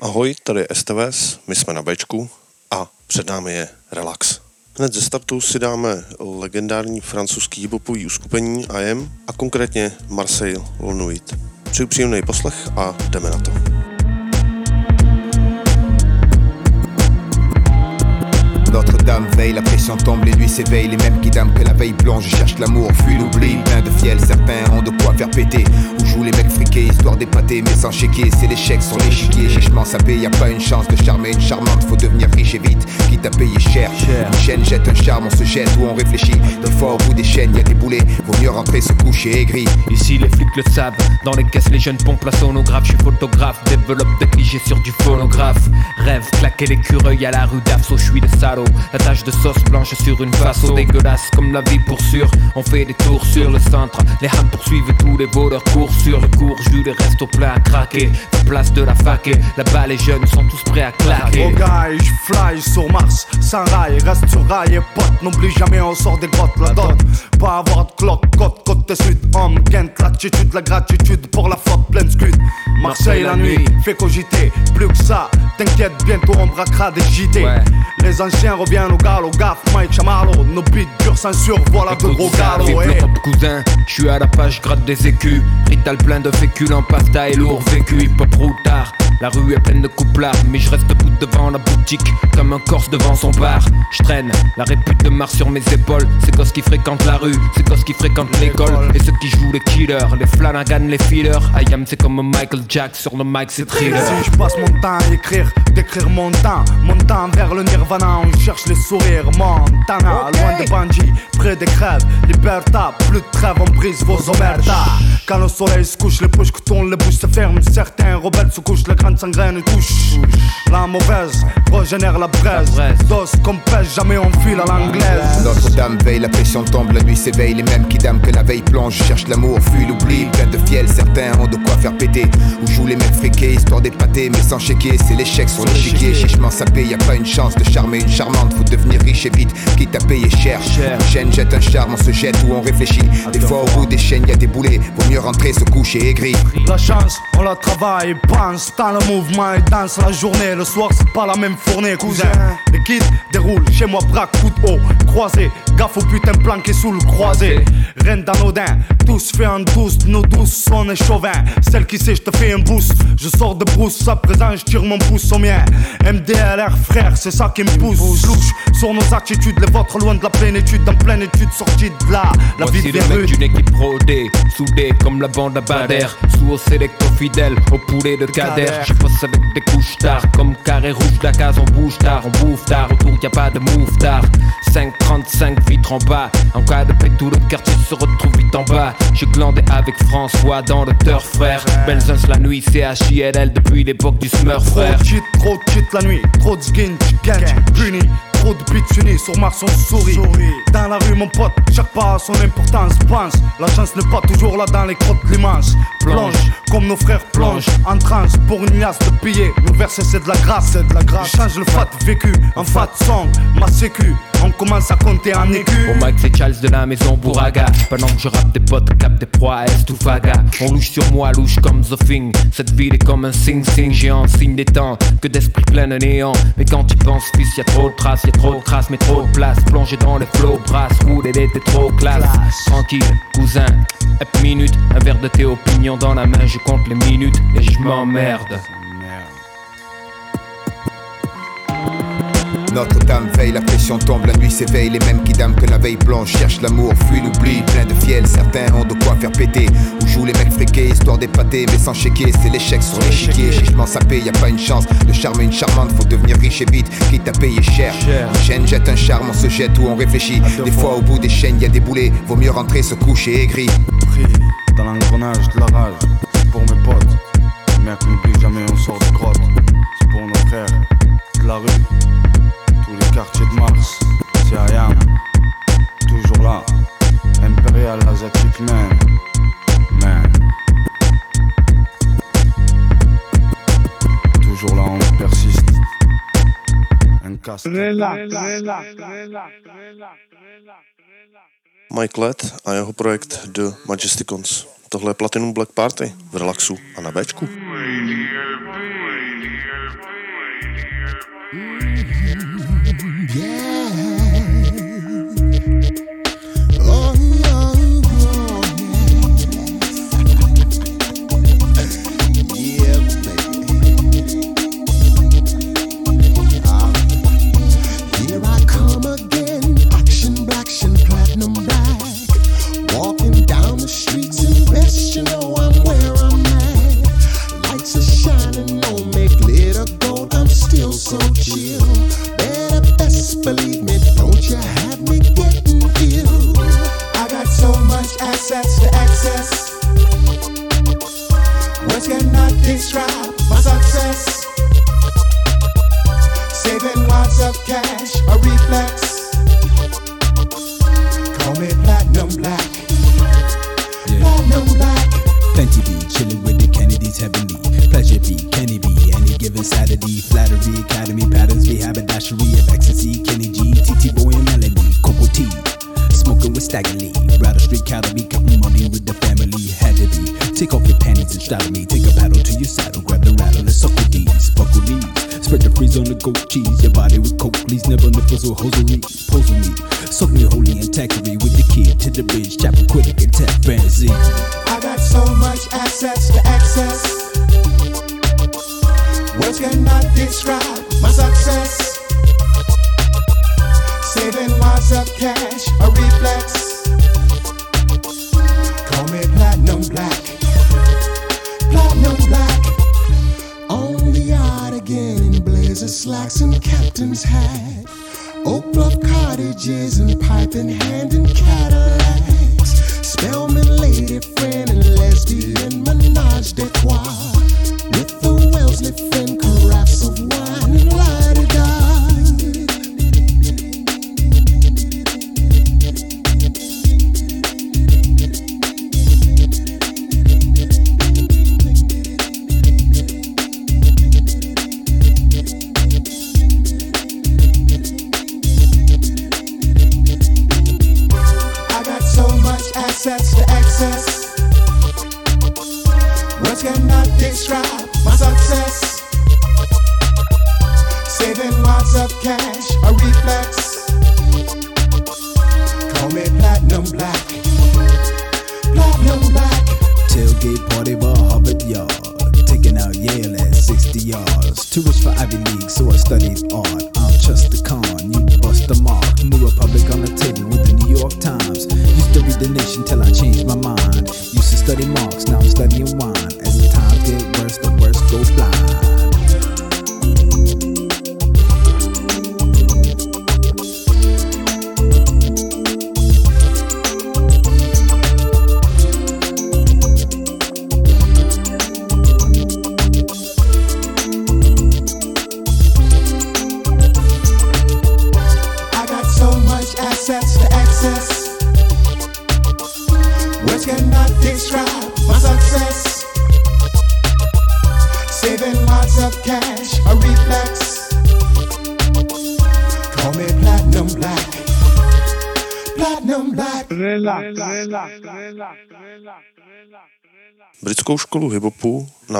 Ahoj, tady je STVS, my jsme na Bčku a před námi je Relax. Hned ze startu si dáme legendární francouzský hibopový uskupení IM a konkrétně Marseille Lonuit. Přeju příjemný poslech a jdeme na to. Notre-Dame veille, la pression tombe, les nuits s'éveillent, les mêmes qui dament que la veille blanche, je cherche l'amour, fuis l'oubli, plein de fiel, certains ont de quoi faire péter, où jouent les mecs friqués, histoire d'épater, mais sans chéquier, c'est l'échec sur l'échiquier, chichement sapé, y a pas une chance de charmer une charmante, faut devenir riche et vite, quitte à payer cher, une chaîne jette un charme, on se jette ou on réfléchit, des fois au bout des chaînes, y a des boulets, vaut mieux rentrer se coucher aigri. Ici les flics le savent, dans les caisses les jeunes pompent la sonographe, je suis photographe, développe des clichés sur du phonographe, rêve, claquer l'écureuil à la rue d'Afso, je suis le salaud la tâche de sauce blanche sur une face dégueulasse comme la vie pour sûr. On fait des tours sur le centre, les hams poursuivent tous les voleurs courent sur le cours. Jus les restes au plat à craquer. La place de la fac là-bas les jeunes sont tous prêts à claquer. Oh guy, je fly sur Mars, sans rail, reste sur rail et pote. N'oublie jamais, on sort des grottes, la dot. Pas avoir de cloque, côte, côte sud, homme, Kent, l'attitude, la gratitude pour la faute pleine scud. Marseille la nuit, fait cogiter, plus que ça, t'inquiète, bientôt on braquera des JT. Les anciens reviennent au galop, gaffe, Mike Chamarlo, nos beats durs censure, voilà de gros galops. Hop cousin, je suis à la page, gratte des écus. Rital plein de féculents, pasta et lourd vécu, hip hop routard. La rue est pleine de couplards, mais je reste debout devant la boutique, comme un corse devant son bar. Je traîne la répute de Mars sur mes épaules. C'est cause qui fréquentent la rue, c'est cause qui fréquentent l'école. Et ceux qui jouent les killers, les Flanagan, les fillers. I am, c'est comme Michael Jack sur le mic, c'est thriller. Si je passe mon temps à écrire, d'écrire mon temps, mon temps vers le nirvana, on cherche les sourires. Montana, loin des bandits, près des crèves, liberta, plus de trêve, on brise vos omertas. Quand le soleil se couche, les poches que tournent, les bouches se ferment. Certains rebelles se couchent, la grande sangraine touche. La mauvaise régénère la braise. Dos comme pêche, jamais on file à l'anglaise. Notre-Dame veille, la pression tombe, la nuit s'éveille, les mêmes qui dament que la veille plonge, cherche l'amour, fuit l'oubli, plein de fiel, certains ont de quoi faire péter. Où jouent les mecs friqués, histoire d'épater, mais sans chéquier, c'est l'échec sur l'échiquier, chichement sapé, y a pas une chance de charmer une charmante, faut devenir riche et vite, quitte à payer cher. Une chaîne jette un charme, on se jette ou on réfléchit. Des fois au bout des chaînes, y a des boulets, vaut mieux rentrer, se coucher aigri. La chance, on la travaille, pense dans le mouvement et danse la journée. Le soir, c'est pas la même fournée, cousin. Les kids déroulent chez moi, braque, coup de haut, croisé. Gaffe au putain planqué sous le croisé. Reine d'anodin, tous fait en douce, nos douces sont des chauvins. Celle qui sait, je te fais un boost. Je sors de brousse, à présent, je tire mon pouce au mien. MDLR, frère, c'est ça qui me pousse. Sur nos attitudes, les vôtres loin de la plénitude, en pleine étude, sortie de là. La vie Voici de le mec d'une équipe rodée, soudée comme la bande à Bader. Sous au sélecto fidèle, au poulet de Kader. Je passe avec des couches tard, comme carré rouge d'Acaz, on bouge tard, on bouffe tard. Autour y a pas de move tard. 5,35 vitres en bas. En cas de paix, tout le quartier se retrouve vite en bas. J'ai glandé avec François dans le turf, frère. Benzins la nuit, c'est HILL depuis l'époque du Smurf, Trop frère. de cheat, trop de cheat la nuit, trop de skin, chicken, puni. Trop de beats unis sur Mars, on sourit. Dans la rue, mon pote, chaque pas a son importance. Pense, la chance n'est pas toujours là dans les crottes de l'immense. Plonge, comme nos frères plongent, en transe pour une liasse de billets. Nos versets, c'est de la grâce, c'est de la grâce. Change le fat vécu en fat song, ma sécu. On commence à compter en écu. Au mic c'est Charles de la maison Bouraga Pendant que je rappe des potes, cap des proies à Est ou Faga? On louche sur moi, louche comme The Thing. Cette ville est comme un sing-sing géant Signe des temps, que d'esprit plein de néant. Mais quand tu penses fils, y a trop de traces, y a trop de traces Mais trop de place, plongé dans les flots Brasse, roule et t'es trop classe. Tranquille, cousin, hep minute Un verre de tes opinions dans la main Je compte les minutes et je m'emmerde Notre-Dame veille, la pression tombe, la nuit s'éveille, les mêmes qui dament que la veille plonge, cherchent l'amour, fuient l'oubli, plein de fiel, certains ont de quoi faire péter, où jouent les mecs friqués, histoire d'épater, mais sans chéquier, c'est l'échec sur l'échiquier, chichement sapé, y a pas une chance. De charmer une charmante, faut devenir riche et vite, quitte à payer cher. Une chaîne jette un charme, on se jette ou on réfléchit, des fois au bout des chaînes y a des boulets, vaut mieux rentrer, se coucher aigri. Pris dans l'engrenage de la rage, c'est pour mes potes. Mec, n'oublie jamais, on sort de grotte. C'est pour nos frères de la rue, quartier de Mars, c'est Ayam, toujours là, Imperial asiatique man, man. Toujours là, on persiste. Un casse Mike Led a jeho projekt The Majesticons. Tohle je Platinum Black Party v relaxu a na Bčku. Here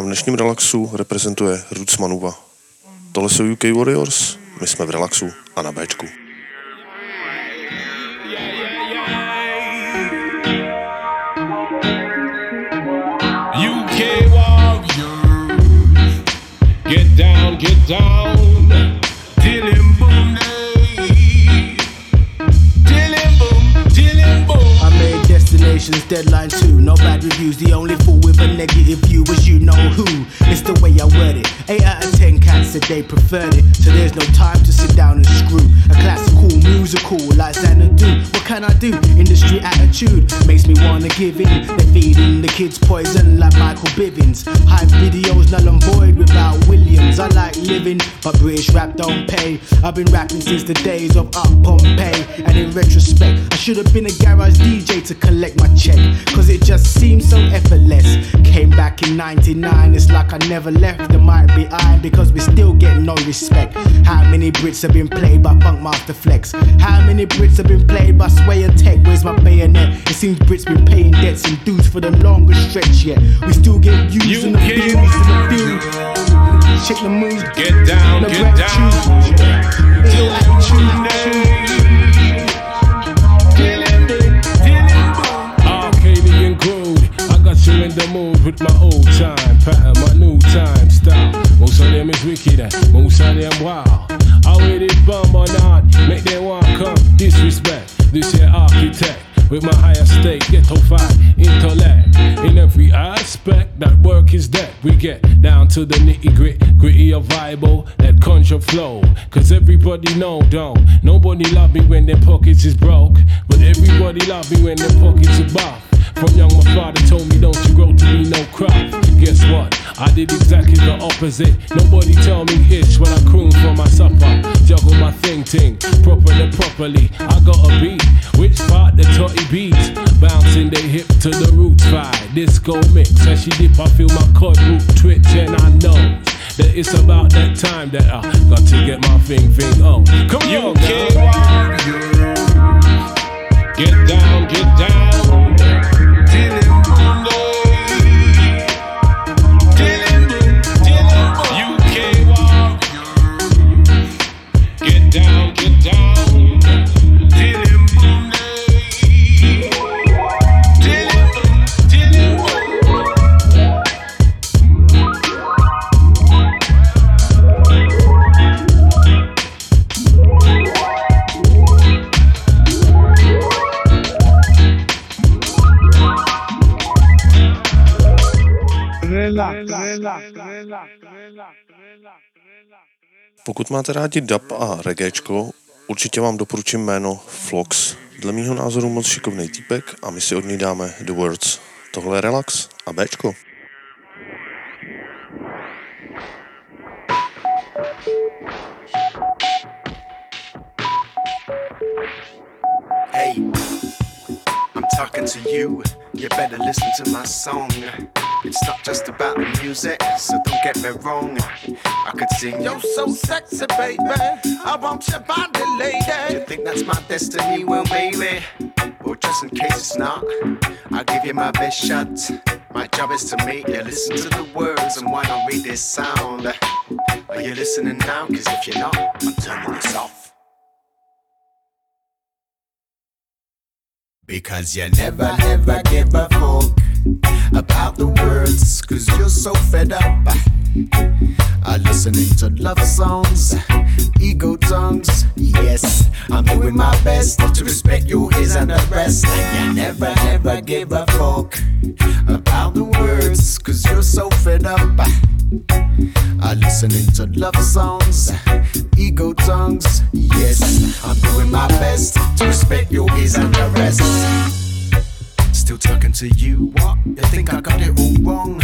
nám v dnešním relaxu reprezentuje Roots Manuva. Tohle jsou UK Warriors, my jsme v relaxu a na Bčku. UK Warriors. Get down, get down. Dillim boom day. Dillim boom, dillim boom. I made destinations deadline too. No bad reviews. The only fool with a negative view was you know who. It's the way I word it. Eight out of ten said they preferred it. So there's no time to sit down and screw. A classical musical like Xanadu. What can I do? Industry attitude makes me wanna give in. They're feeding the kids poison like Michael Bivins. Hype videos null and void without Williams. I like living, but British rap don't pay. I've been rapping since the days of Up Pompeii. And in retrospect, I should have been a garage DJ to collect my check. Cause it just seems so effortless. Came back in 99. It's like I never left the mic behind because we still get no respect. How many Brits have been played by Funkmaster Flex? How many Brits have been played by Sway and Tech? Where's my bayonet? It seems Brits been paying debts and dues for the longest stretch yet. We still get used and abused and abused. Check the mood. Get down, the get gratitude. down. Ill attitude. Arcadian groove. I got you in the mood with my old time pattern, my new time them is wicked, most of them wild. I with it bum or not, make them want come disrespect. This here architect with my higher stake, ghetto fight, intellect. In every aspect, that work is that we get down to the nitty grit, gritty of vibe, that conjure flow. Cause everybody know, don't. Nobody love me when their pockets is broke, but everybody love me when their pockets are buff. From young, my father told me, don't you grow to be no crop. Guess what? I did exactly the opposite. Nobody tell me itch when I croon for my supper. Juggle my thing ting, properly, properly. I got a beat. Which part the totty beats? Bouncing they hip to the roots vibe. Disco mix. As she dip, I feel my cord root twitch and I know that it's about that time that I got to get my thing thing on. Come on, UK now. Get down, get down. Pokud máte rádi dub a reggaečko, určitě vám doporučím jméno Flox. Dle mýho názoru moc šikovný týpek a my si od něj dáme The Words. Tohle je Relax a Bčko. Hey, I'm talking to you. You better listen to my song. It's not just about the music, so don't get me wrong. I could sing, You're so sexy, baby. I want your body, lady. You think that's my destiny? Well, maybe. Or just in case it's not, I'll give you my best shot. My job is to make you listen to the words and why not read this sound? Are you listening now? Cause if you're not, I'm turning this off. Because you never ever give a fuck about the words, cause you're so fed up. Uh, listening to love songs, ego tongues. Yes, I'm doing my best to respect your ears and the rest. You never ever give a fuck about the words, cause you're so fed up. Uh, listening to love songs, ego tongues. Yes, I'm doing my best to respect your ears and the rest. Still talking to you, what? You think I got it all wrong?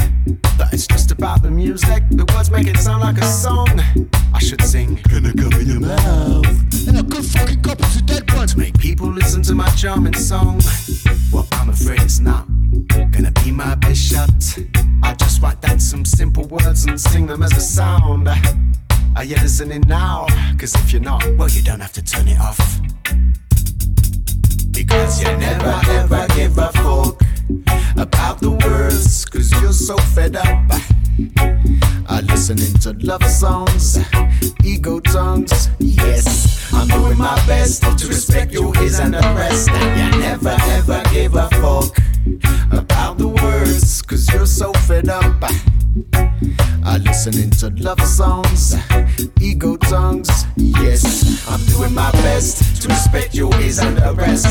That it's just about the music, the words make it sound like a song. I should sing, gonna come in your mouth. And a good fucking copy to dead ones. To make people listen to my charming song. Well, I'm afraid it's not gonna be my best shot. I just write down some simple words and sing them as a sound. Are you listening now? Cause if you're not, well, you don't have to turn it off. Because you never ever give a fuck about the words, cause you're so fed up. Uh, listening to love songs, ego tongues. Yes, I'm doing my best to respect your ears and the rest. You never ever give a fuck about the words, cause you're so fed up. Uh, listening to love songs, ego tongues. Yes, I'm doing my best to respect your ears and the rest.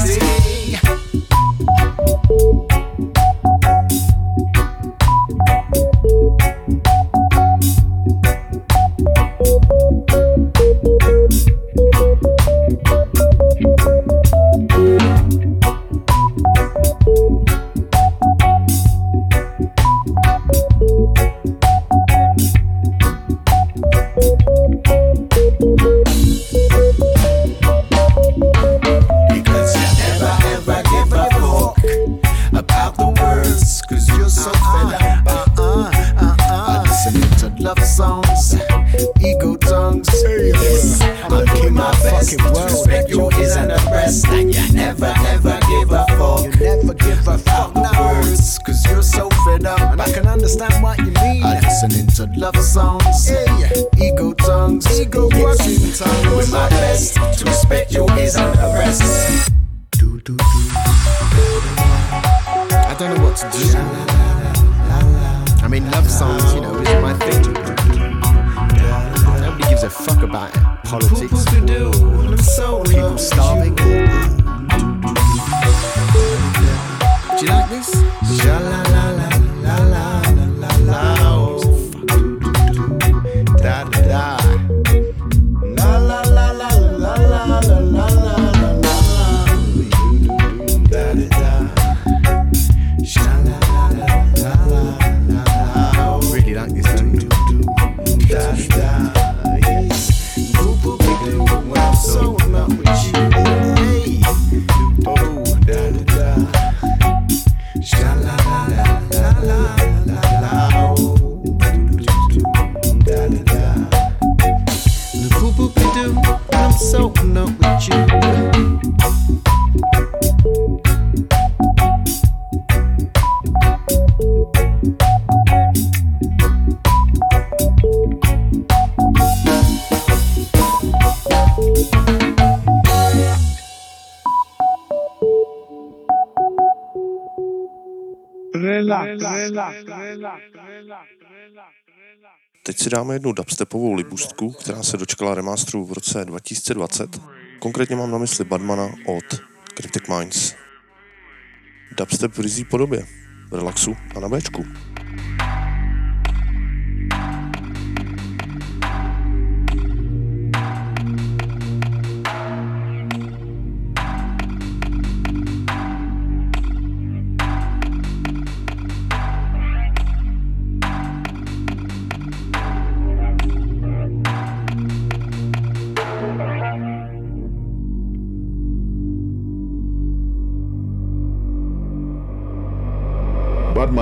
Best to respect your ears and the rest. And you never, never give a fuck. You never give a fuck the words, cause you're so fed up. And I can understand what you mean. I listening to love songs, yeah, ego tongues, ego yes. tongues. Doing my best to respect your ears and the rest. Do, do, do. I don't know what to do. I mean, love songs, you know, is my thing. Nobody gives a fuck about politics. People starving. Do you like this? Teď si dáme jednu dubstepovou libustku, která se dočkala remasteru v roce 2020. Konkrétně mám na mysli Badmana od Cryptic Minds. Dubstep v rizí podobě, v relaxu a na Bčku.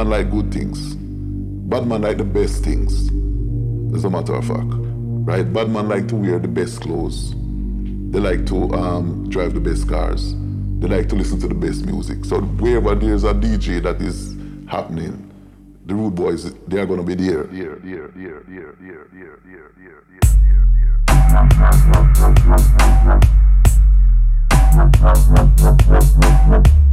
Man like good things. Bad man like the best things. As a matter of fact. Right? Bad man like to wear the best clothes. They like to um, drive the best cars. They like to listen to the best music. So wherever there's a DJ that is happening, the rude boys, they are gonna be there. There, there, there, there, there, there, there, there, there, there.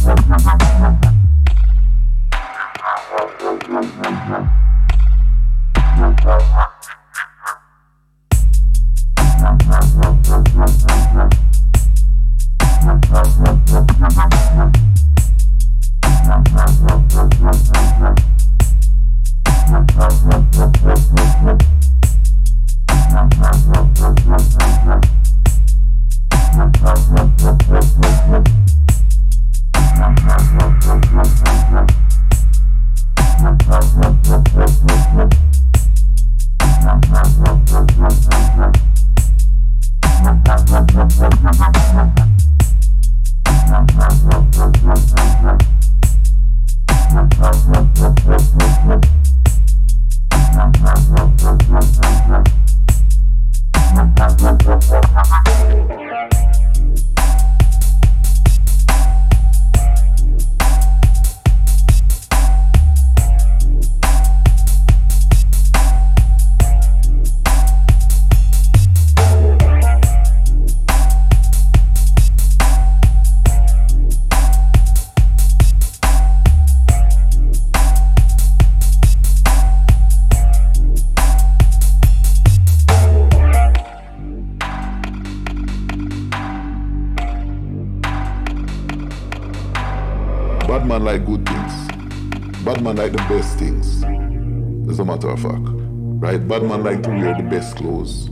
clothes.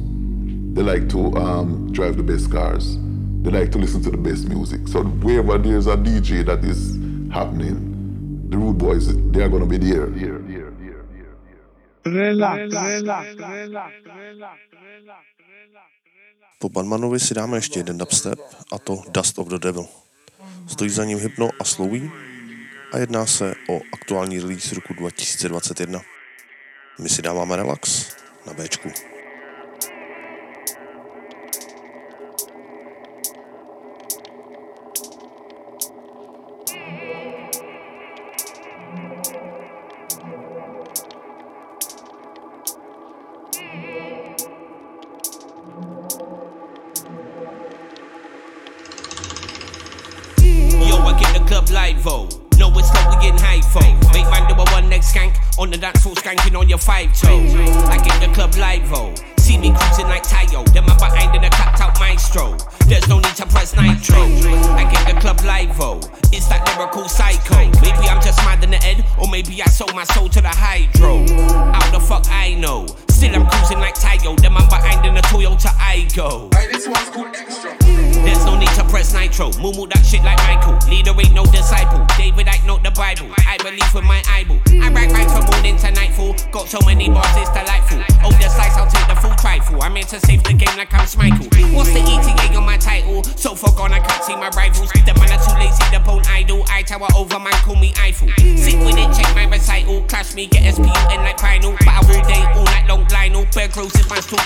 They like to um, drive the best cars. They like to listen to the best music. So wherever there's a DJ that is happening, the rude boys, they are gonna be there. there, there, there, Relax, relax, relax, relax. Po Banmanovi si dáme ještě jeden dubstep, a to Dust of the Devil. Stojí za ním Hypno a Slowy a jedná se o aktuální release roku 2021. My si dáváme relax na Bčku.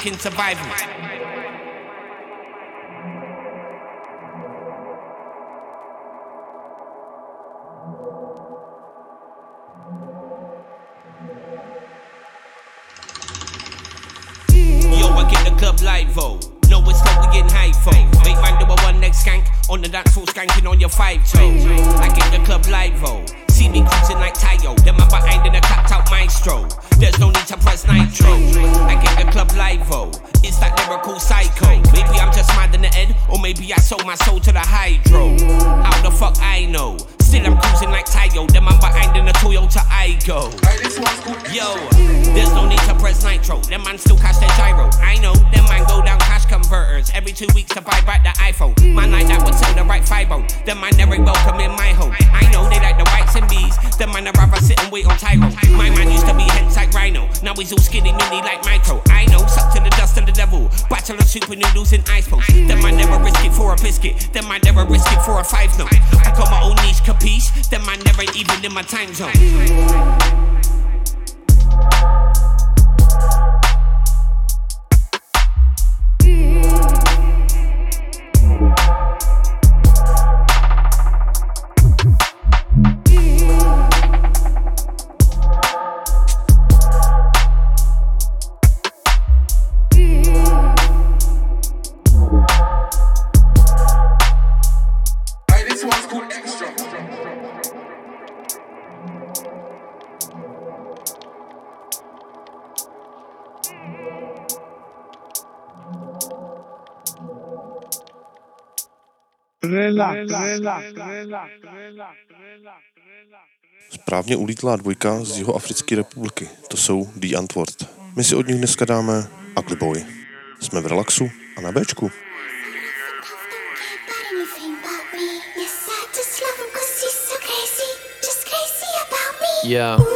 Talking survival. Yo, I get the club live vo. No, it's slow, we getting high for. Make man do a one next skank on the dance floor, skanking on your five toe. I get the club live vo. See me cruising like Tayo, then my behind in a clapped out maestro. There's no need to press nitro. I get the club live vo. It's that lyrical psycho. Maybe I'm just mad in the head, or maybe I sold my soul to the hydro. How the fuck I know? Still I'm cruising like Tayo, then I'm behind in a Toyota Aygo. Yo, there's no need to press nitro. Them man still cash their gyro. I know, them man go down cash converters every two weeks to buy back the iPhone. Man like that would sell the right fibo. Them man never welcome in my home. I know they like the whites and bees. Them man I'd rather sit and wait on Tyro. My man used to be hench like Rhino. Now he's all skinny mini like Micro. I know, suck to the dust of the devil. Bachelor super noodles in ice post. Them man never risk it for a biscuit. Them man never risk it for a five note. I got my own niche, capiche? Them man never even in my time zone. Správně ulítla dvojka z Jihoafrické republiky. To jsou The Antwoord. My si od nich dneska dáme Ugly Boy. Jsme v relaxu a na Bčku. Yeah.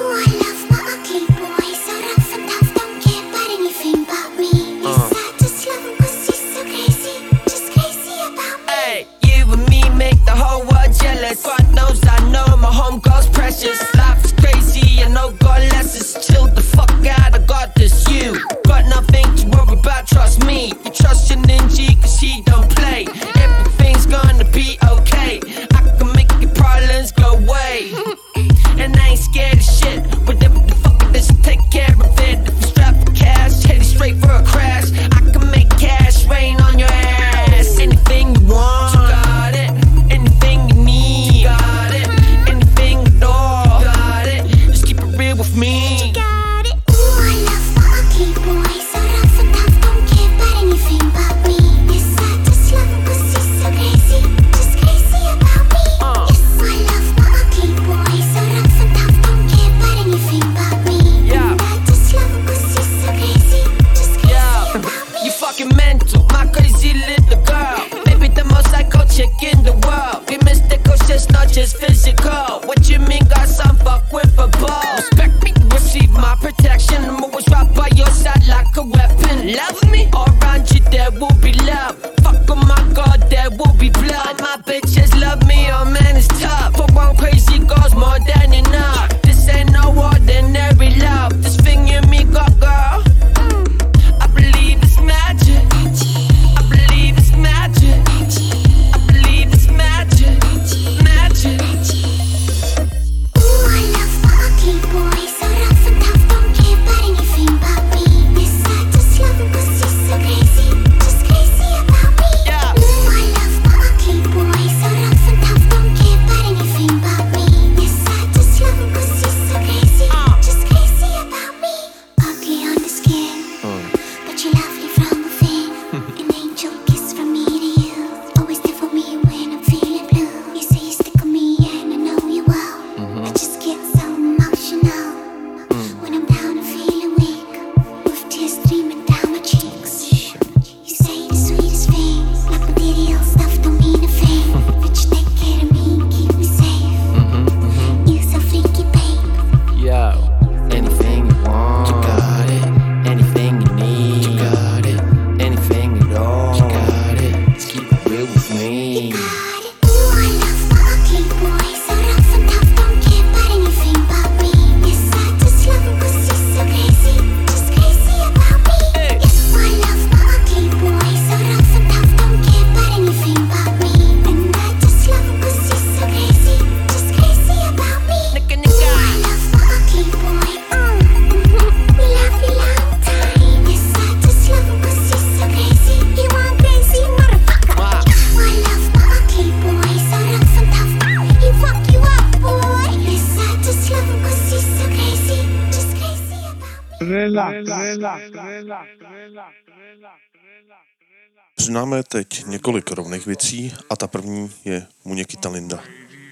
několik rovných věcí a ta první je Muněkita Linda.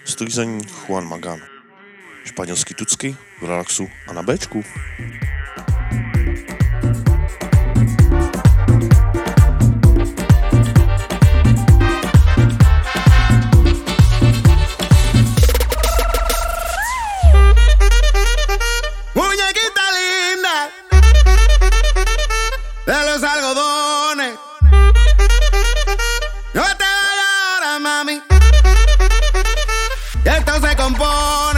Stojí za ní Juan Magán. Španělský tucky v relaxu a na Bčku. Muñequita linda de los algodones. Y esto se compone.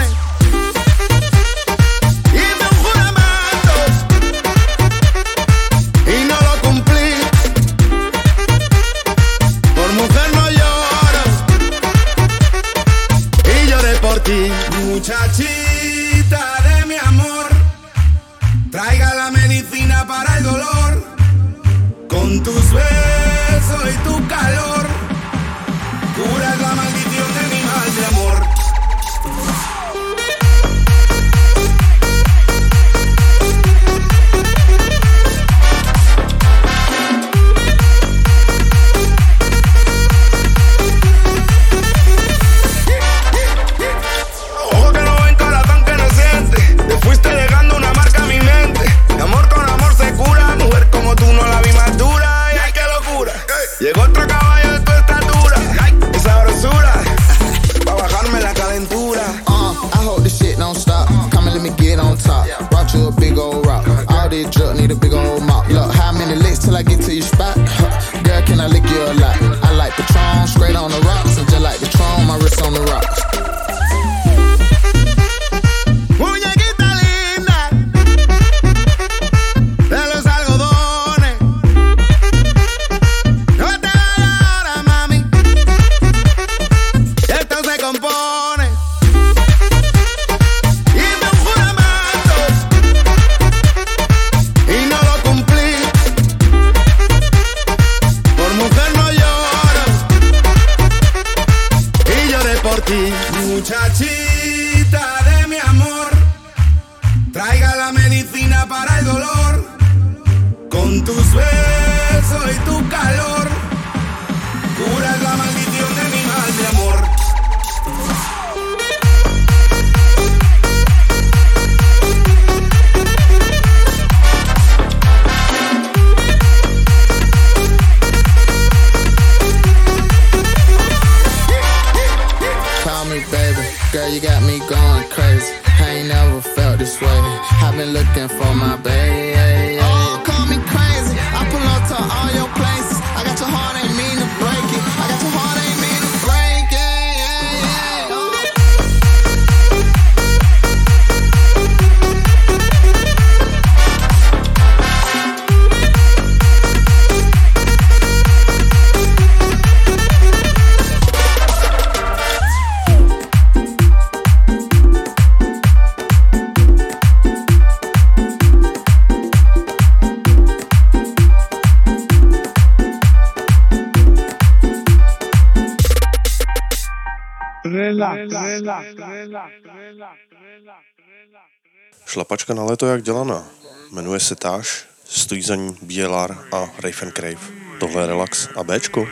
Muchachita de mi amor, traiga la medicina para el dolor. Con tus besos y tu calor, curas la maldición de Girl, you got me going crazy. I ain't never felt this way. I've been looking for my baby. Šlapačka na léto jak dělaná. Jmenuje se Táš, stojí za ní BLR a Rafe Crave. Tohle je Relax a Bčko.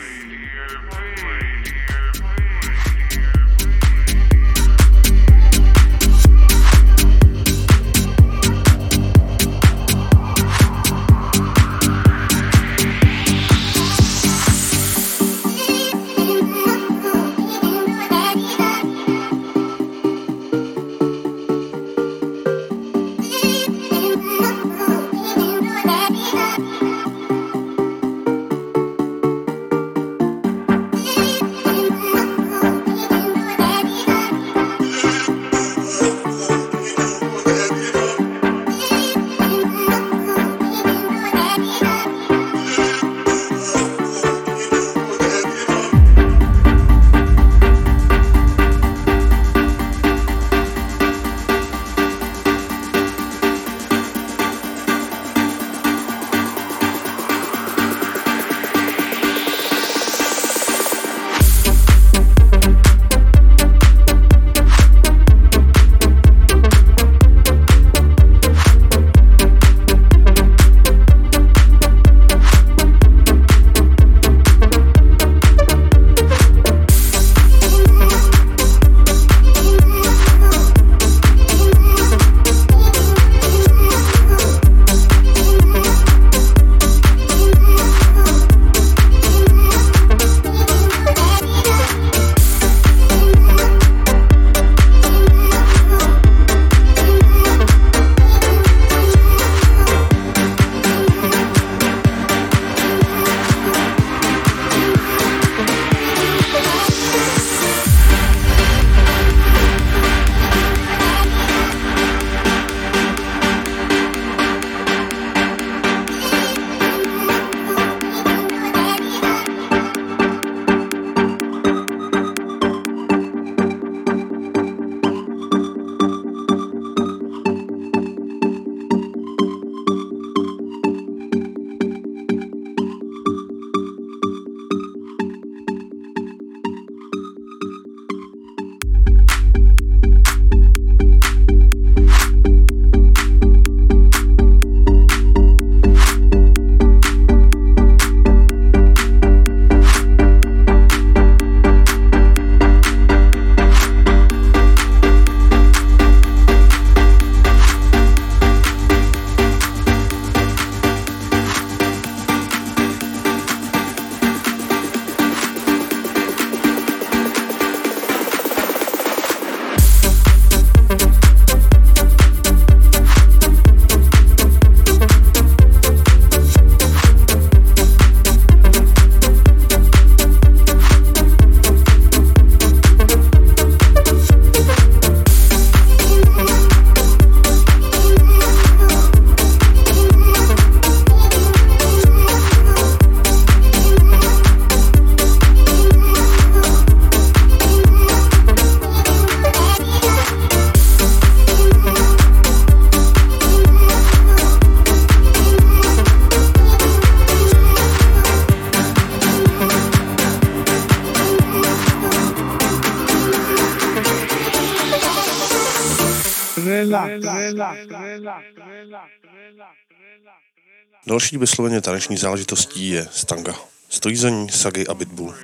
Další vysloveně taneční záležitostí je stanga. Stojí za ní Sagi a Bitbull.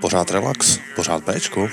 Pořád relax, pořád Bčko.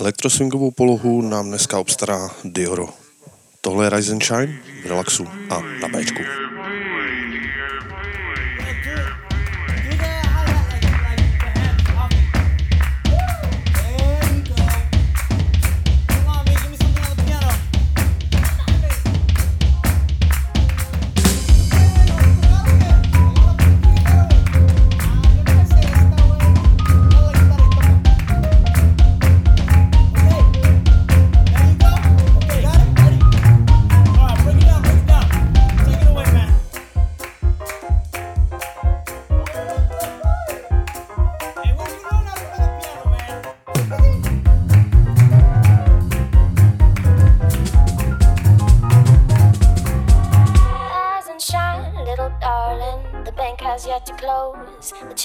Elektroswingovou polohu nám dneska obstará Dioro. Tohle je Rise and Shine v relaxu a na Bčku.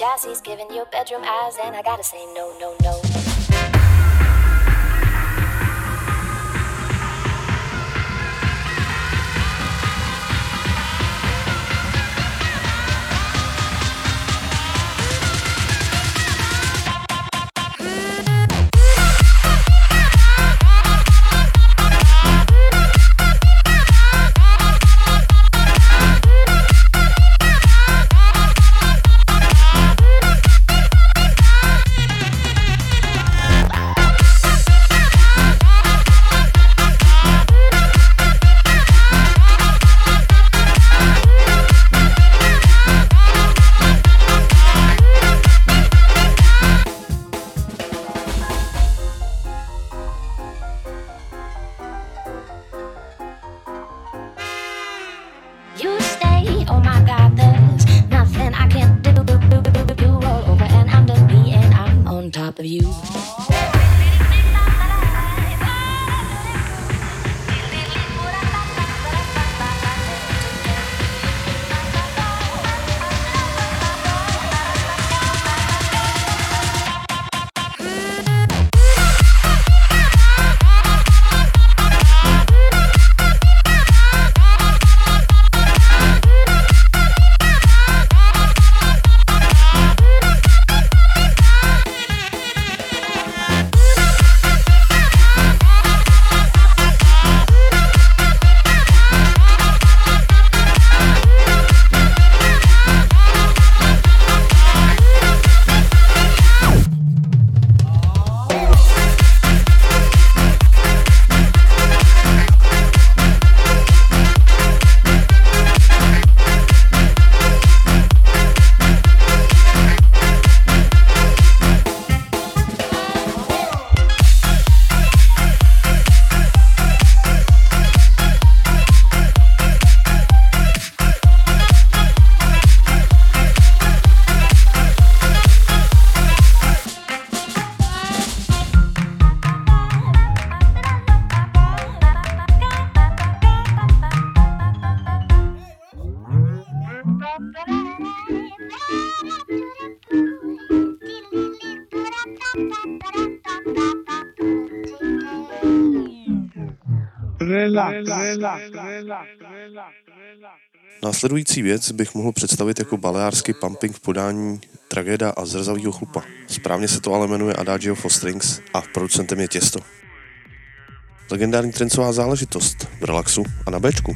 Chelsea's giving you bedroom eyes, and I gotta say no, no, no. Následující věc bych mohl představit jako baleársky pumping v podání Tragéda a zrzavýho chlupa. Správně se to ale jmenuje Adagio for Strings a producentem je Těsto. Legendární trencová záležitost v relaxu a na Bčku.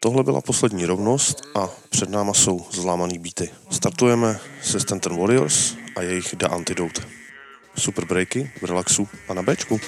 Tohle byla poslední rovnost a před náma jsou zlámaný beaty. Startujeme se Stanton Warriors a jejich The Antidote. Super breaky v relaxu a na Bčku.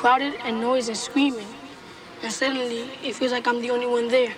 Crowded and noise and screaming. And suddenly it feels like I'm the only one there.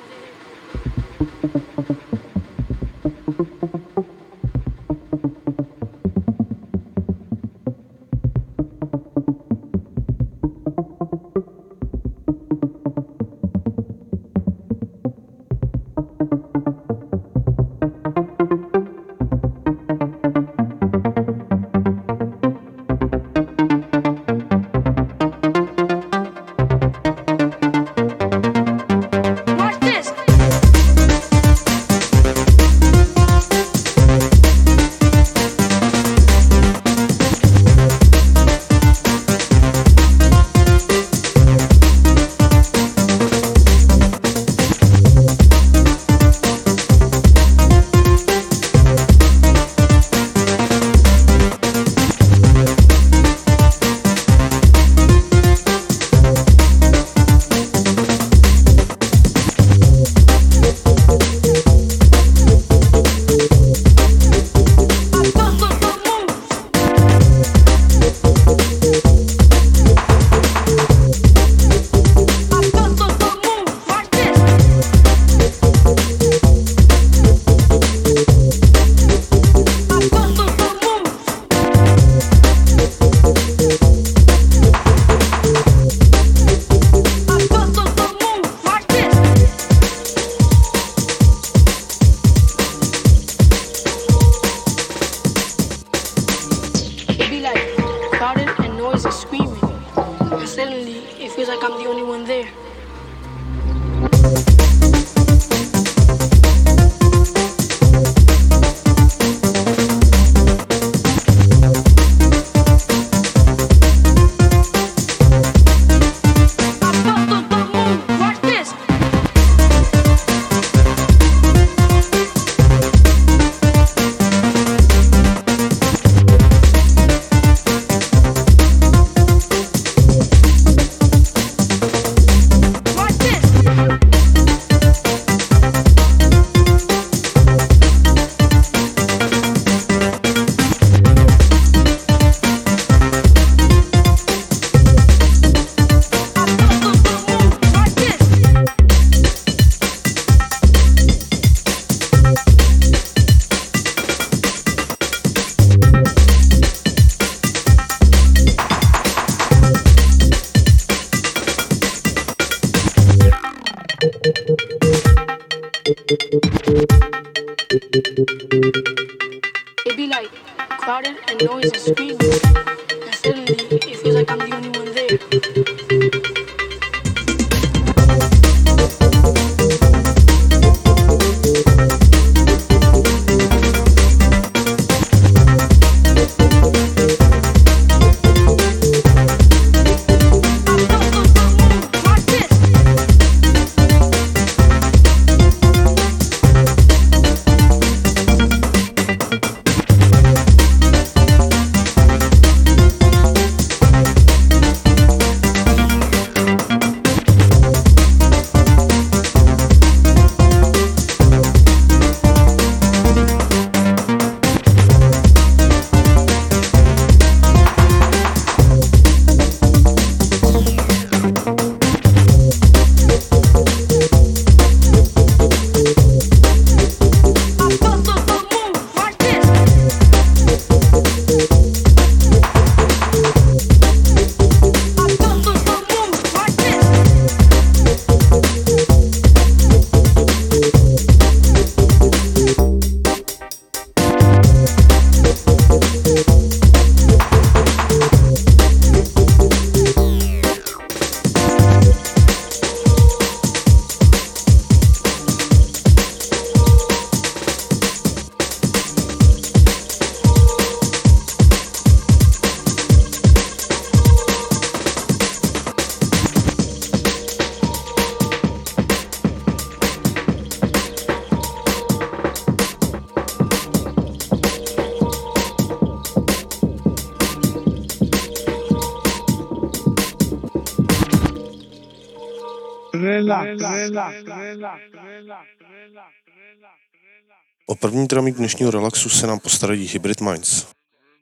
První dramík dnešního relaxu se nám postarají Hybrid Minds.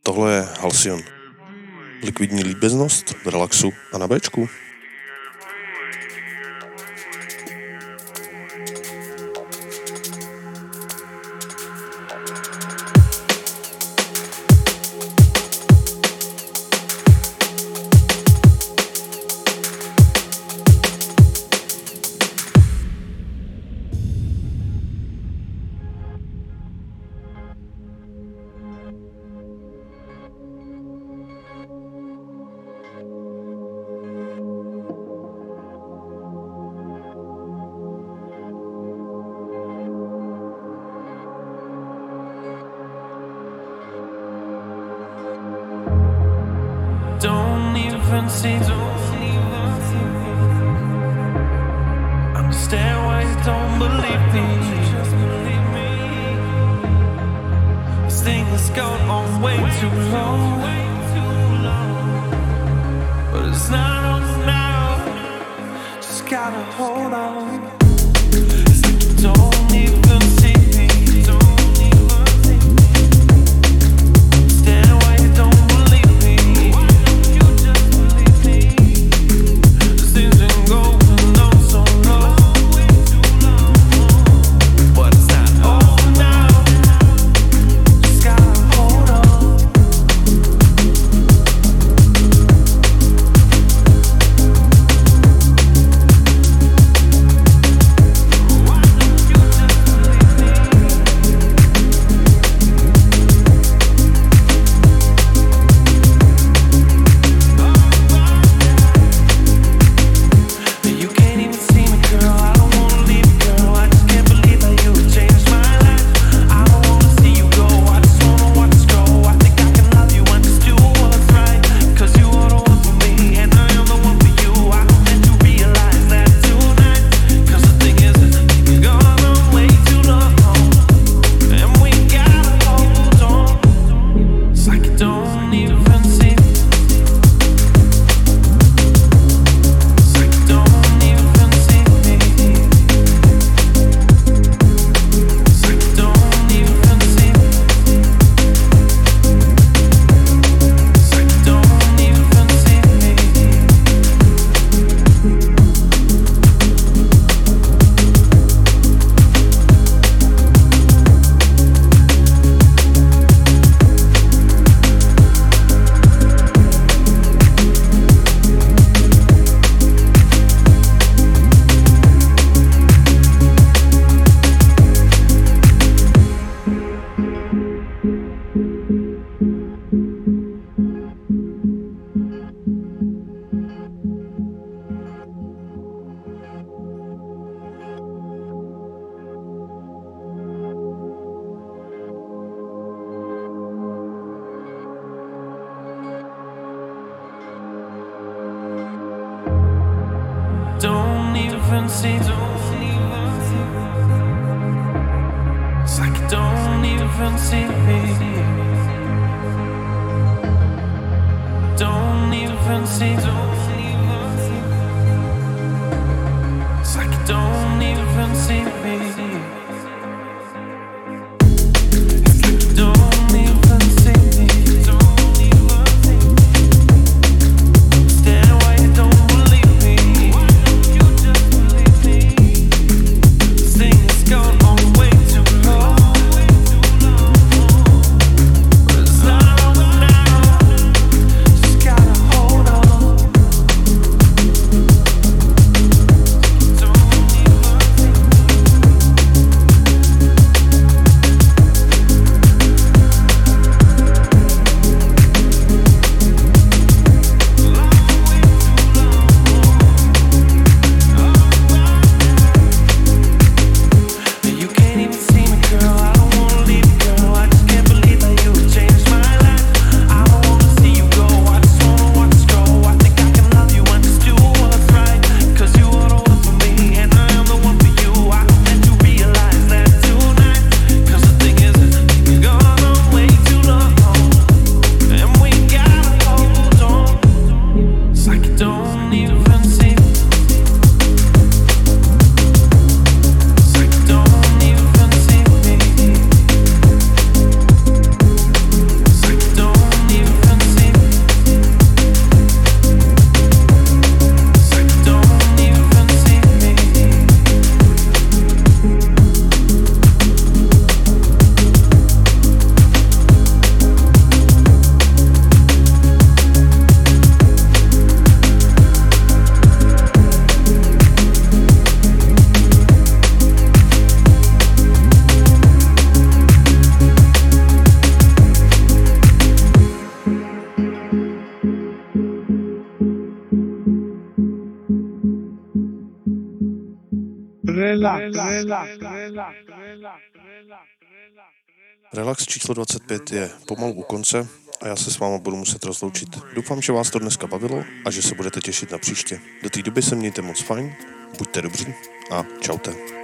Tohle je Halcyon. likvidní líbeznost relaxu a na Bčku. Relax číslo 25 je pomalu u konce a já se s váma budu muset rozloučit. Doufám, že vás to dneska bavilo a že se budete těšit na příště. Do té doby se mějte moc fajn, buďte dobří a čaute.